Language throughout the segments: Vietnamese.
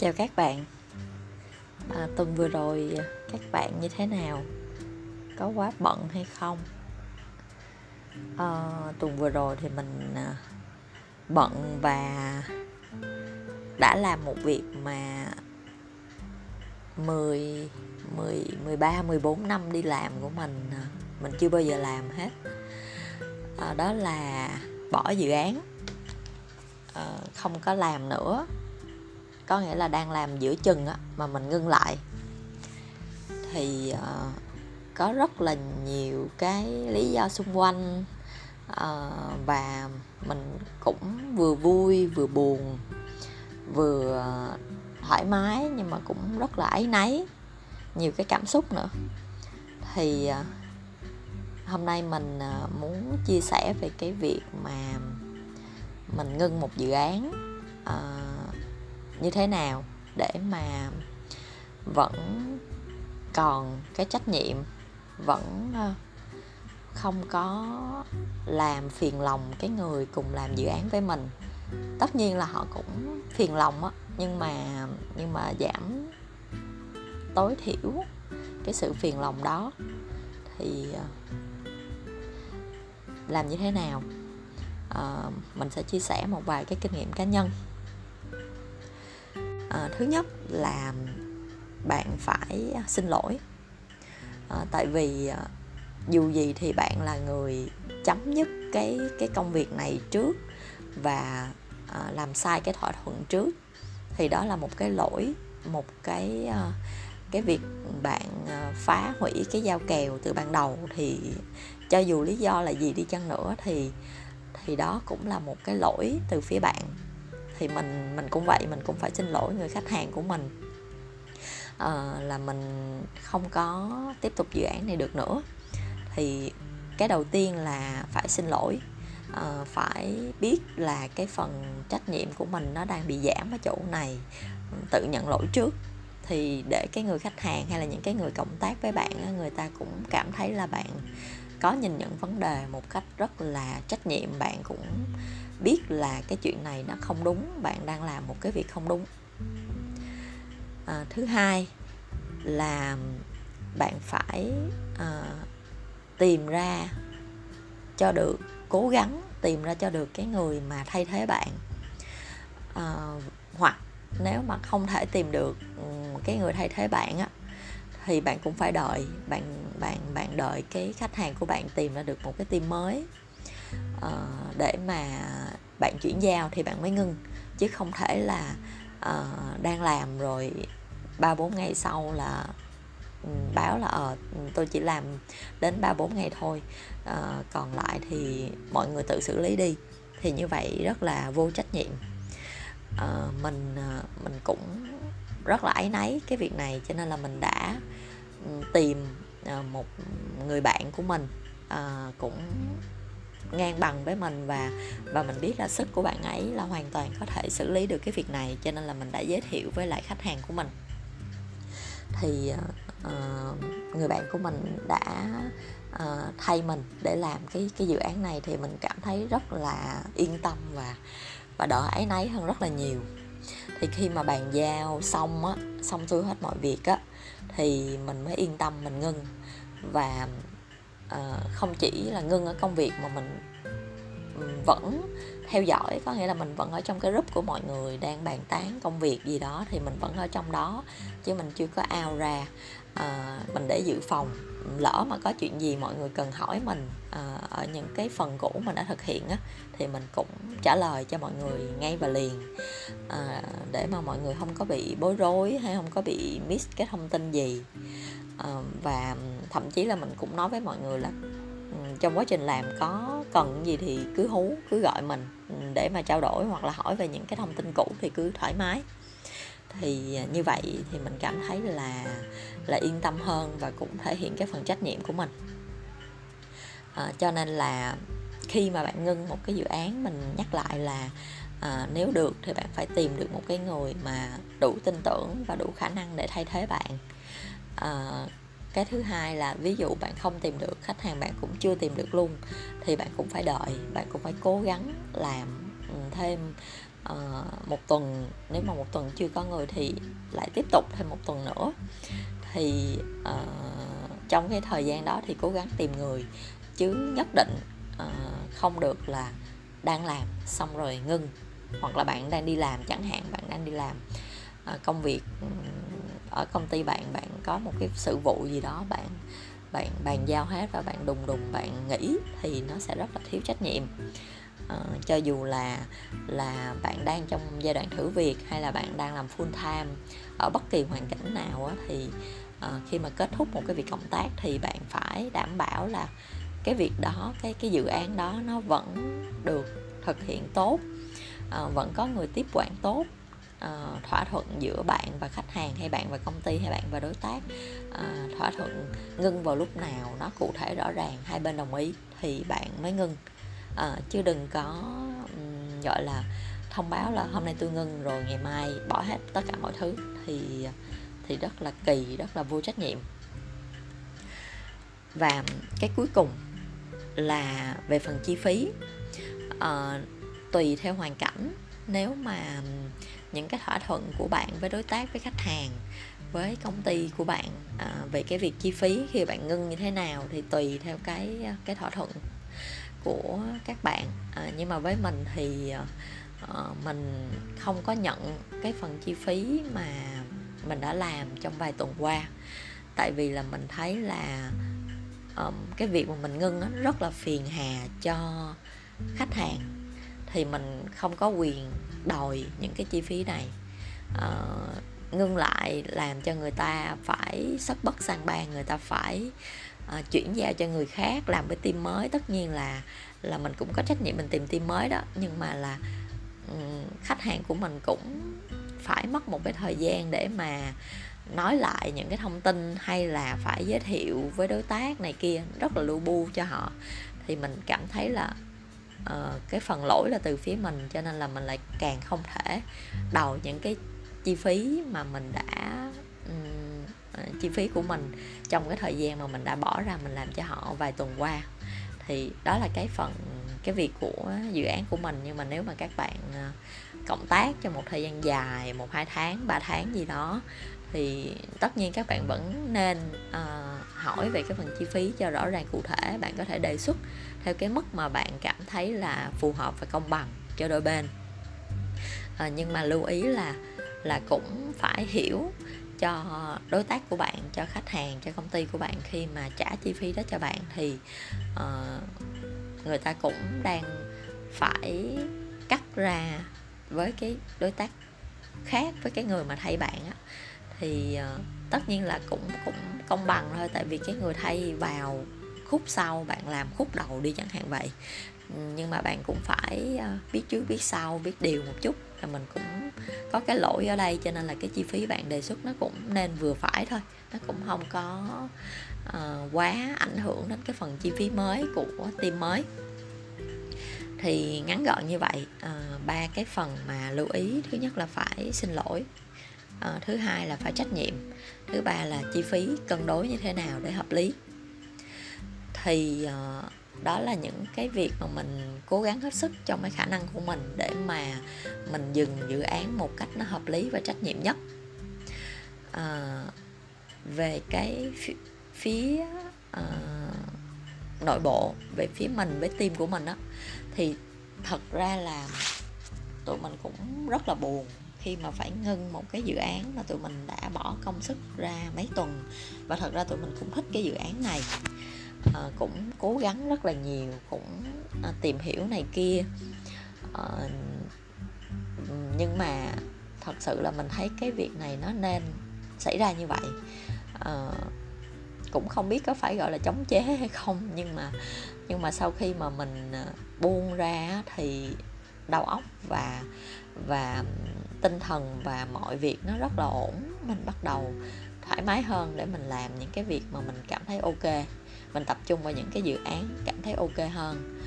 Chào các bạn à, Tuần vừa rồi à, các bạn như thế nào? Có quá bận hay không? À, tuần vừa rồi thì mình à, bận và đã làm một việc mà 10, 10, 13, 14 năm đi làm của mình à, mình chưa bao giờ làm hết à, Đó là bỏ dự án à, không có làm nữa có nghĩa là đang làm giữa chừng á mà mình ngưng lại. Thì uh, có rất là nhiều cái lý do xung quanh uh, và mình cũng vừa vui vừa buồn vừa ờ, thoải mái nhưng mà cũng rất là áy náy nhiều cái cảm xúc nữa. Thì uh, hôm nay mình uh, muốn chia sẻ về cái việc mà mình ngưng một dự án uh, như thế nào để mà vẫn còn cái trách nhiệm vẫn ờ, không có làm phiền lòng cái người cùng làm dự án với mình. Tất nhiên là họ cũng phiền lòng á nhưng mà nhưng mà giảm tối thiểu cái sự phiền lòng đó thì ờ, làm như thế nào? À, mình sẽ chia sẻ một vài cái kinh nghiệm cá nhân à, thứ nhất là bạn phải ờ, xin lỗi. À, tại vì à, dù gì thì bạn là người chấm dứt cái cái công việc này trước và à, làm sai cái thỏa thuận trước thì đó là một cái lỗi một cái à, cái việc bạn à, phá hủy cái giao kèo từ ban đầu. Thì cho dù lý do là gì đi chăng nữa thì thì đó cũng là một cái lỗi từ phía bạn thì mình mình cũng vậy mình cũng phải xin lỗi người khách hàng của mình. À, là mình không có tiếp tục dự án này được nữa. Thì cái đầu tiên là phải xin lỗi. À, phải biết là cái phần trách nhiệm của mình nó đang bị giảm ở chỗ này tự nhận lỗi trước. Thì để cái người khách hàng hay là những cái người cộng tác với bạn người ta cũng cảm thấy là bạn có nhìn nhận vấn đề một cách rất là trách nhiệm bạn cũng biết là cái chuyện này nó không đúng bạn đang làm một cái việc không đúng. À, thứ hai là bạn phải à, tìm ra cho được cố gắng tìm ra cho được cái người mà thay thế bạn. À, hoặc nếu mà không thể tìm được ừ, cái người thay thế bạn á thì bạn cũng phải đợi bạn bạn bạn đợi cái khách hàng của bạn tìm ra được một cái team mới uh, để mà bạn chuyển giao thì bạn mới ngưng chứ không thể là uh, đang làm rồi ba bốn ngày sau là ừ, báo là ờ tôi chỉ làm đến ba bốn ngày thôi. À, còn lại thì mọi người tự xử lý đi thì như vậy rất là vô trách nhiệm. À, mình mình cũng rất là áy náy cái việc này cho nên là mình đã ừ, tìm một người bạn của mình à, cũng ngang bằng với mình và và mình biết là sức của bạn ấy là hoàn toàn có thể xử lý được cái việc này cho nên là mình đã giới thiệu với lại khách hàng của mình. Thì uh, người bạn của mình đã uh, thay mình để làm cái cái dự án này thì mình cảm thấy rất là yên tâm và và đỡ áy náy hơn rất là nhiều. Thì khi mà bàn giao xong á xong xuôi hết mọi việc á thì mình mới yên tâm mình ngưng. Và uh, không chỉ là ngưng ở công việc mà mình vẫn theo dõi có nghĩa là mình vẫn ở trong cái group của mọi người đang bàn tán công việc gì đó thì mình vẫn ở trong đó chứ mình chưa có ao ra. À, mình để dự phòng lỡ mà có chuyện gì mọi người cần hỏi mình à, ở những cái phần cũ mình đã thực hiện á thì mình cũng trả lời cho mọi người ngay và liền. À, để mà mọi người không có bị bối rối hay không có bị miss cái thông tin gì và thậm chí là mình cũng nói với mọi người là ừ, trong quá trình làm có cần gì thì cứ hú cứ gọi mình ừ, để mà trao đổi hoặc là hỏi về những cái thông tin cũ thì cứ thoải mái. Thì à, như vậy thì mình cảm thấy là là yên tâm hơn và cũng thể hiện cái phần trách nhiệm của mình. À, cho nên là khi mà bạn ngưng một cái dự án mình nhắc lại là à, nếu được thì bạn phải tìm được một cái người mà đủ tin tưởng và đủ khả năng để thay thế bạn à, cái thứ hai là ví dụ bạn không tìm được khách hàng bạn cũng chưa tìm được luôn thì bạn cũng phải đợi bạn cũng phải cố gắng làm ừ, thêm uh, một tuần. Nếu mà một tuần chưa có người thì lại tiếp tục thêm một tuần nữa. Thì uh, trong cái thời gian đó thì cố gắng tìm người chứ nhất định uh, không được là đang làm xong rồi ngưng hoặc là bạn đang đi làm chẳng hạn bạn đang đi làm uh, công việc ừ, ở công ty bạn bạn có một cái sự vụ gì đó bạn bạn bàn giao hết và bạn đùng đùng bạn nghỉ thì nó sẽ rất là thiếu trách nhiệm. À, cho dù là là bạn đang trong giai đoạn thử việc hay là bạn đang làm full time ở bất kỳ hoàn cảnh nào á, thì à, khi mà kết thúc một cái việc cộng tác thì bạn phải đảm bảo là cái việc đó cái cái dự án đó nó vẫn được thực hiện tốt à, vẫn có người tiếp quản tốt uh, thỏa thuận giữa bạn và khách hàng hay bạn và công ty hay bạn và đối tác. Uh, thỏa thuận ngưng vào lúc nào nó cụ thể rõ ràng hai bên đồng ý thì bạn mới ngưng. Uh, chứ đừng có um, gọi là thông báo là hôm nay tôi ngưng rồi ngày mai bỏ hết tất cả mọi thứ. Thì thì rất là kỳ rất là vô trách nhiệm. Và cái cuối cùng là về phần chi phí. Uh, tùy theo hoàn cảnh nếu mà những cái thỏa thuận của bạn với đối tác với khách hàng với công ty của bạn à, về cái việc chi phí khi bạn ngưng như thế nào thì tùy theo cái à, cái thỏa thuận của các bạn. À, nhưng mà với mình thì à, ờ, mình không có nhận cái phần chi phí mà mình đã làm trong vài tuần qua. Tại vì là mình thấy là um, cái việc mà mình ngưng nó rất là phiền hà cho khách hàng thì mình không có quyền đòi những cái chi phí này. À, ngưng lại làm cho người ta phải sất bất sang bàn người ta phải à, chuyển giao cho người khác làm với team mới. Tất nhiên là là mình cũng có trách nhiệm mình tìm team mới đó nhưng mà là um, khách hàng của mình cũng phải mất một cái thời gian để mà nói lại những cái thông tin hay là phải giới thiệu với đối tác này kia rất là lu bu cho họ. Thì mình cảm thấy là uh, cái phần lỗi là từ phía mình cho nên là mình lại càng không thể đầu những cái chi phí mà mình đã um, chi phí của mình trong cái thời gian mà mình đã bỏ ra mình làm cho họ vài tuần qua. Thì đó là cái phần cái việc của dự án của mình. Nhưng mà nếu mà các bạn ờ, cộng tác trong một thời gian dài một hai tháng ba tháng gì đó thì tất nhiên các bạn vẫn nên uh, hỏi về cái phần chi phí cho rõ ràng cụ thể. Bạn có thể đề xuất theo cái mức mà bạn cảm thấy là phù hợp và công bằng cho đôi bên. À, nhưng mà lưu ý là là cũng phải hiểu cho đối tác của bạn cho khách hàng cho công ty của bạn khi mà trả chi phí đó cho bạn thì uh, người ta cũng đang phải cắt ra với cái đối tác khác với cái người mà thay bạn á thì uh, tất nhiên là cũng cũng công bằng thôi tại vì cái người thay vào khúc sau bạn làm khúc đầu đi chẳng hạn vậy. Ừ, nhưng mà bạn cũng phải ờ, biết trước biết sau biết điều một chút là mình cũng có cái lỗi ở đây cho nên là cái chi phí bạn đề xuất nó cũng nên vừa phải thôi. Nó cũng không có uh, quá ảnh hưởng đến cái phần chi phí mới của team mới. Thì ngắn gọn như vậy uh, ba cái phần mà lưu ý thứ nhất là phải xin lỗi à, thứ hai là phải trách nhiệm. Thứ ba là chi phí cân đối như thế nào để hợp lý. Thì à, đó là những cái việc mà mình cố gắng hết sức trong cái khả năng của mình để mà mình dừng dự án một cách nó hợp lý và trách nhiệm nhất. À, về cái phía, phía nội bộ về phía mình với team của mình á thì thật ra là tụi mình cũng rất là buồn khi mà phải ngưng một cái dự án mà tụi mình đã bỏ công sức ra mấy tuần. Và thật ra tụi mình cũng thích cái dự án này. À, cũng cố gắng rất là nhiều cũng à, tìm hiểu này kia. À, nhưng mà thật sự là mình thấy cái việc này nó nên xảy ra như vậy. À, cũng không biết có phải gọi là chống chế hay không nhưng mà nhưng mà sau khi mà mình buông ra thì đầu óc và và tinh thần và mọi việc nó rất là ổn. Mình bắt đầu thoải mái hơn để mình làm những cái việc mà mình cảm thấy ok. Mình tập trung vào những cái dự án cảm thấy ok hơn.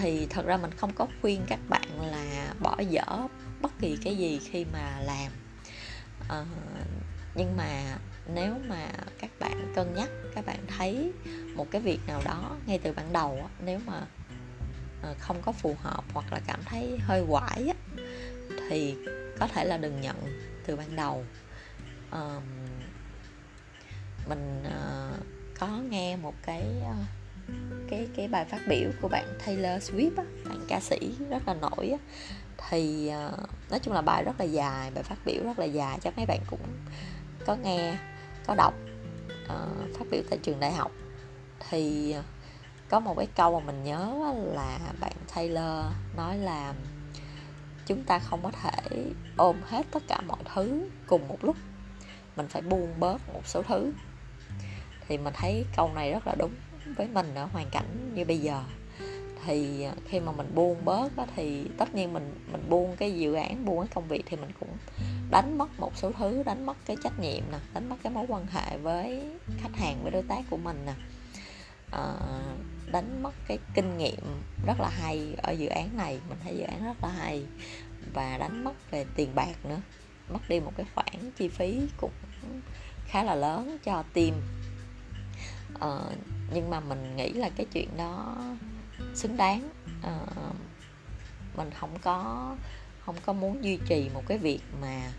Thì thật ra mình không có khuyên các bạn là bỏ dở bất kỳ cái gì khi mà làm. À, nhưng mà nếu mà các bạn cân nhắc các bạn thấy một cái việc nào đó ngay từ ban đầu nếu mà ờ, không có phù hợp hoặc là cảm thấy hơi quải á, thì có thể là đừng nhận từ ban đầu. Uh, mình uh, có nghe một cái uh, cái cái bài phát biểu của bạn Taylor Swift á, bạn ca sĩ rất là nổi á, thì uh, nói chung là bài rất là dài bài phát biểu rất là dài chắc mấy bạn cũng có nghe có đọc uh, phát biểu tại trường đại học. Thì có một cái câu mà mình nhớ là bạn Taylor nói là chúng ta không có thể ôm hết tất cả mọi thứ cùng một lúc. Mình phải buông bớt một số thứ. Thì mình thấy câu này rất là đúng với mình ở hoàn cảnh như bây giờ. Thì khi mà mình buông bớt đó, thì tất nhiên mình mình buông cái dự án buông cái công việc thì mình cũng đánh mất một số thứ đánh mất cái trách nhiệm nè đánh mất cái mối quan hệ với khách hàng với đối tác của mình nè. À, đánh mất cái kinh nghiệm rất là hay ở dự án này. Mình thấy dự án rất là hay. Và đánh mất về tiền bạc nữa. Mất đi một cái khoản chi phí cũng khá là lớn cho team. Ờ, nhưng mà mình nghĩ là cái chuyện đó xứng đáng. Ờ, mình không có không có muốn duy trì một cái việc mà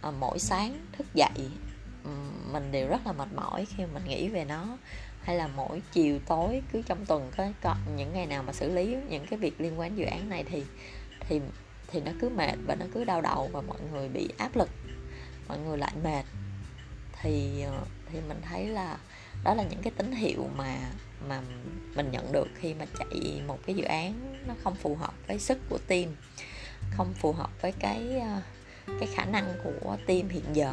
ờ, mỗi sáng thức dậy mình đều rất là mệt mỏi khi mình nghĩ về nó hay là mỗi chiều tối cứ trong tuần có, có những ngày nào mà xử lý những cái việc liên quan dự án này thì thì thì nó cứ mệt và nó cứ đau đầu và mọi người bị áp lực mọi người lại mệt. Thì ờ, thì mình thấy là đó là những cái tín hiệu mà mà mình nhận được khi mà chạy một cái dự án nó không phù hợp với sức của team không phù hợp với cái ờ, cái khả năng của team hiện giờ.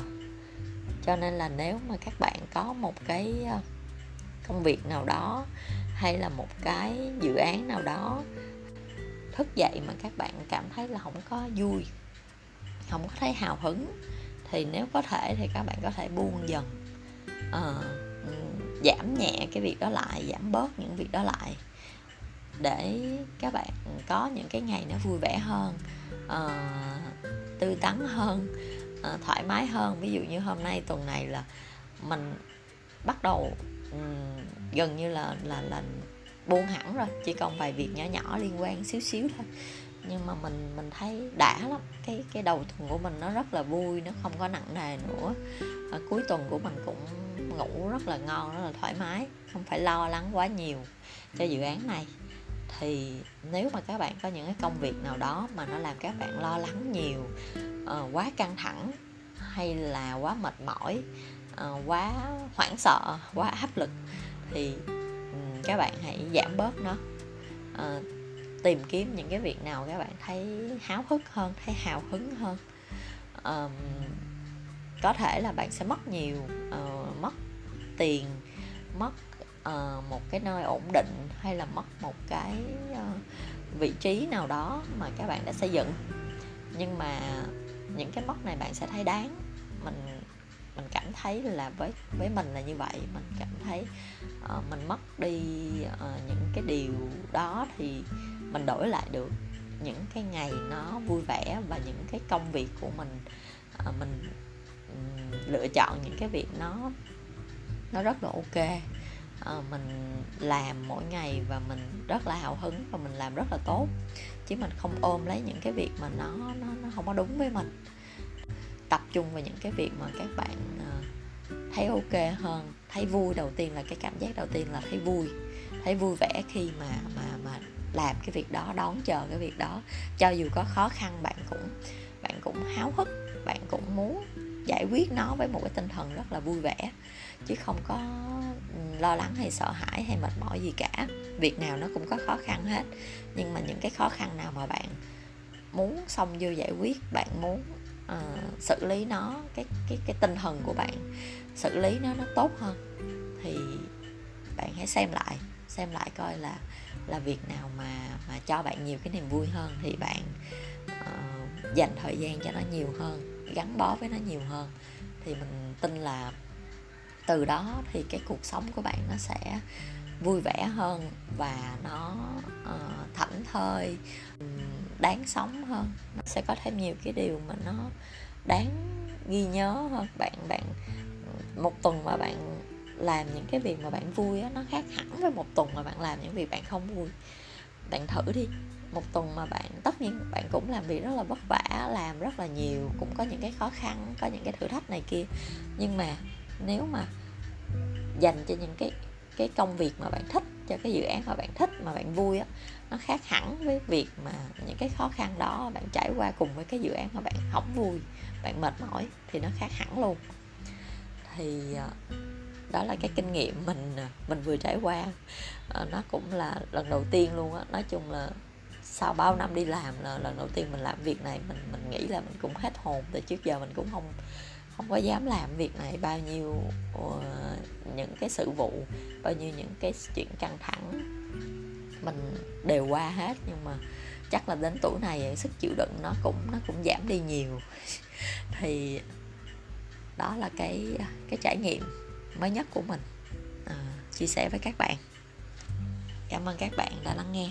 Cho nên là nếu mà các bạn có một cái ờ, công việc nào đó hay là một cái dự án nào đó thức dậy mà các bạn cảm thấy là không có vui không có thấy hào hứng thì nếu có thể thì các bạn có thể buông dần. Uh, giảm nhẹ cái việc đó lại giảm bớt những việc đó lại để các bạn có những cái ngày nó vui vẻ hơn uh, tươi tắn hơn uh, thoải mái hơn. Ví dụ như hôm nay tuần này là mình bắt đầu um, gần như là là là buông hẳn rồi chỉ còn vài việc nhỏ nhỏ liên quan xíu xíu thôi. Nhưng mà mình mình thấy đã lắm cái cái đầu tuần của mình nó rất là vui nó không có nặng nề nữa. À, cuối tuần của mình cũng ngủ rất là ngon rất là thoải mái không phải lo lắng quá nhiều cho dự án này. Thì nếu mà các bạn có những cái công việc nào đó mà nó làm các bạn lo lắng nhiều uh, quá căng thẳng hay là quá mệt mỏi uh, quá hoảng sợ quá áp lực thì um, các bạn hãy giảm bớt nó. Uh, tìm kiếm những cái việc nào các bạn thấy háo hức hơn thấy hào hứng hơn. Um, có thể là bạn sẽ mất nhiều uh, mất tiền mất uh, một cái nơi ổn định hay là mất một cái uh, vị trí nào đó mà các bạn đã xây dựng. Nhưng mà những cái mất này bạn sẽ thấy đáng. Mình mình cảm thấy là với với mình là như vậy mình cảm thấy uh, mình mất đi uh, những cái điều đó thì mình đổi lại được. Những cái ngày nó vui vẻ và những cái công việc của mình uh, mình um, lựa chọn những cái việc nó nó rất là ok. Uh, mình làm mỗi ngày và mình rất là hào hứng và mình làm rất là tốt. Chứ mình không ôm lấy những cái việc mà nó nó, nó không có đúng với mình tập trung vào những cái việc mà các bạn ờ, thấy ok hơn, thấy vui đầu tiên là cái cảm giác đầu tiên là thấy vui thấy vui vẻ khi mà mà mà làm cái việc đó, đón chờ cái việc đó. Cho dù có khó khăn, bạn cũng bạn cũng háo hức, bạn cũng muốn giải quyết nó với một cái tinh thần rất là vui vẻ. Chứ không có ừ, lo lắng hay sợ hãi hay mệt mỏi gì cả. Việc nào nó cũng có khó khăn hết. Nhưng mà những cái khó khăn nào mà bạn muốn xong vô giải quyết, bạn muốn uh, xử lý nó cái cái cái tinh thần của bạn xử lý nó nó tốt hơn. Thì bạn hãy xem lại xem lại coi là là việc nào mà mà cho bạn nhiều cái niềm vui hơn. Thì bạn uh, dành thời gian cho nó nhiều hơn gắn bó với nó nhiều hơn. Thì mình tin là từ đó thì cái cuộc sống của bạn nó sẽ vui vẻ hơn và nó uh, thảnh thơi đáng sống hơn. Nó sẽ có thêm nhiều cái điều mà nó đáng ghi nhớ hơn. Bạn bạn, một tuần mà bạn làm những cái việc mà bạn vui á, nó khác hẳn với một tuần mà bạn làm những việc bạn không vui. Bạn thử đi. Một tuần mà bạn, tất nhiên bạn cũng làm việc rất là vất vả, làm rất là nhiều, cũng có những cái khó khăn, có những cái thử thách này kia. Nhưng mà nếu mà dành cho những cái cái công việc mà bạn thích cho cái dự án mà bạn thích, mà bạn vui á, nó khác hẳn với việc mà những cái khó khăn đó, bạn trải qua cùng với cái dự án mà bạn không vui, bạn mệt mỏi, thì nó khác hẳn luôn. Thì ờ, đó là cái kinh nghiệm mình ờ, mình vừa trải qua. Ờ, nó cũng là lần đầu tiên luôn á. Nói chung là sau bao năm đi làm là lần đầu tiên mình làm việc này, mình mình nghĩ là mình cũng hết hồn, từ trước giờ mình cũng không không có dám làm việc này bao nhiêu uh, những cái sự vụ bao nhiêu những cái chuyện căng thẳng. Mình đều qua hết nhưng mà chắc là đến tuổi này sức chịu đựng nó cũng nó cũng giảm đi nhiều. Thì đó là cái cái trải nghiệm mới nhất của mình. À, chia sẻ với các bạn. Cảm ơn các bạn đã lắng nghe.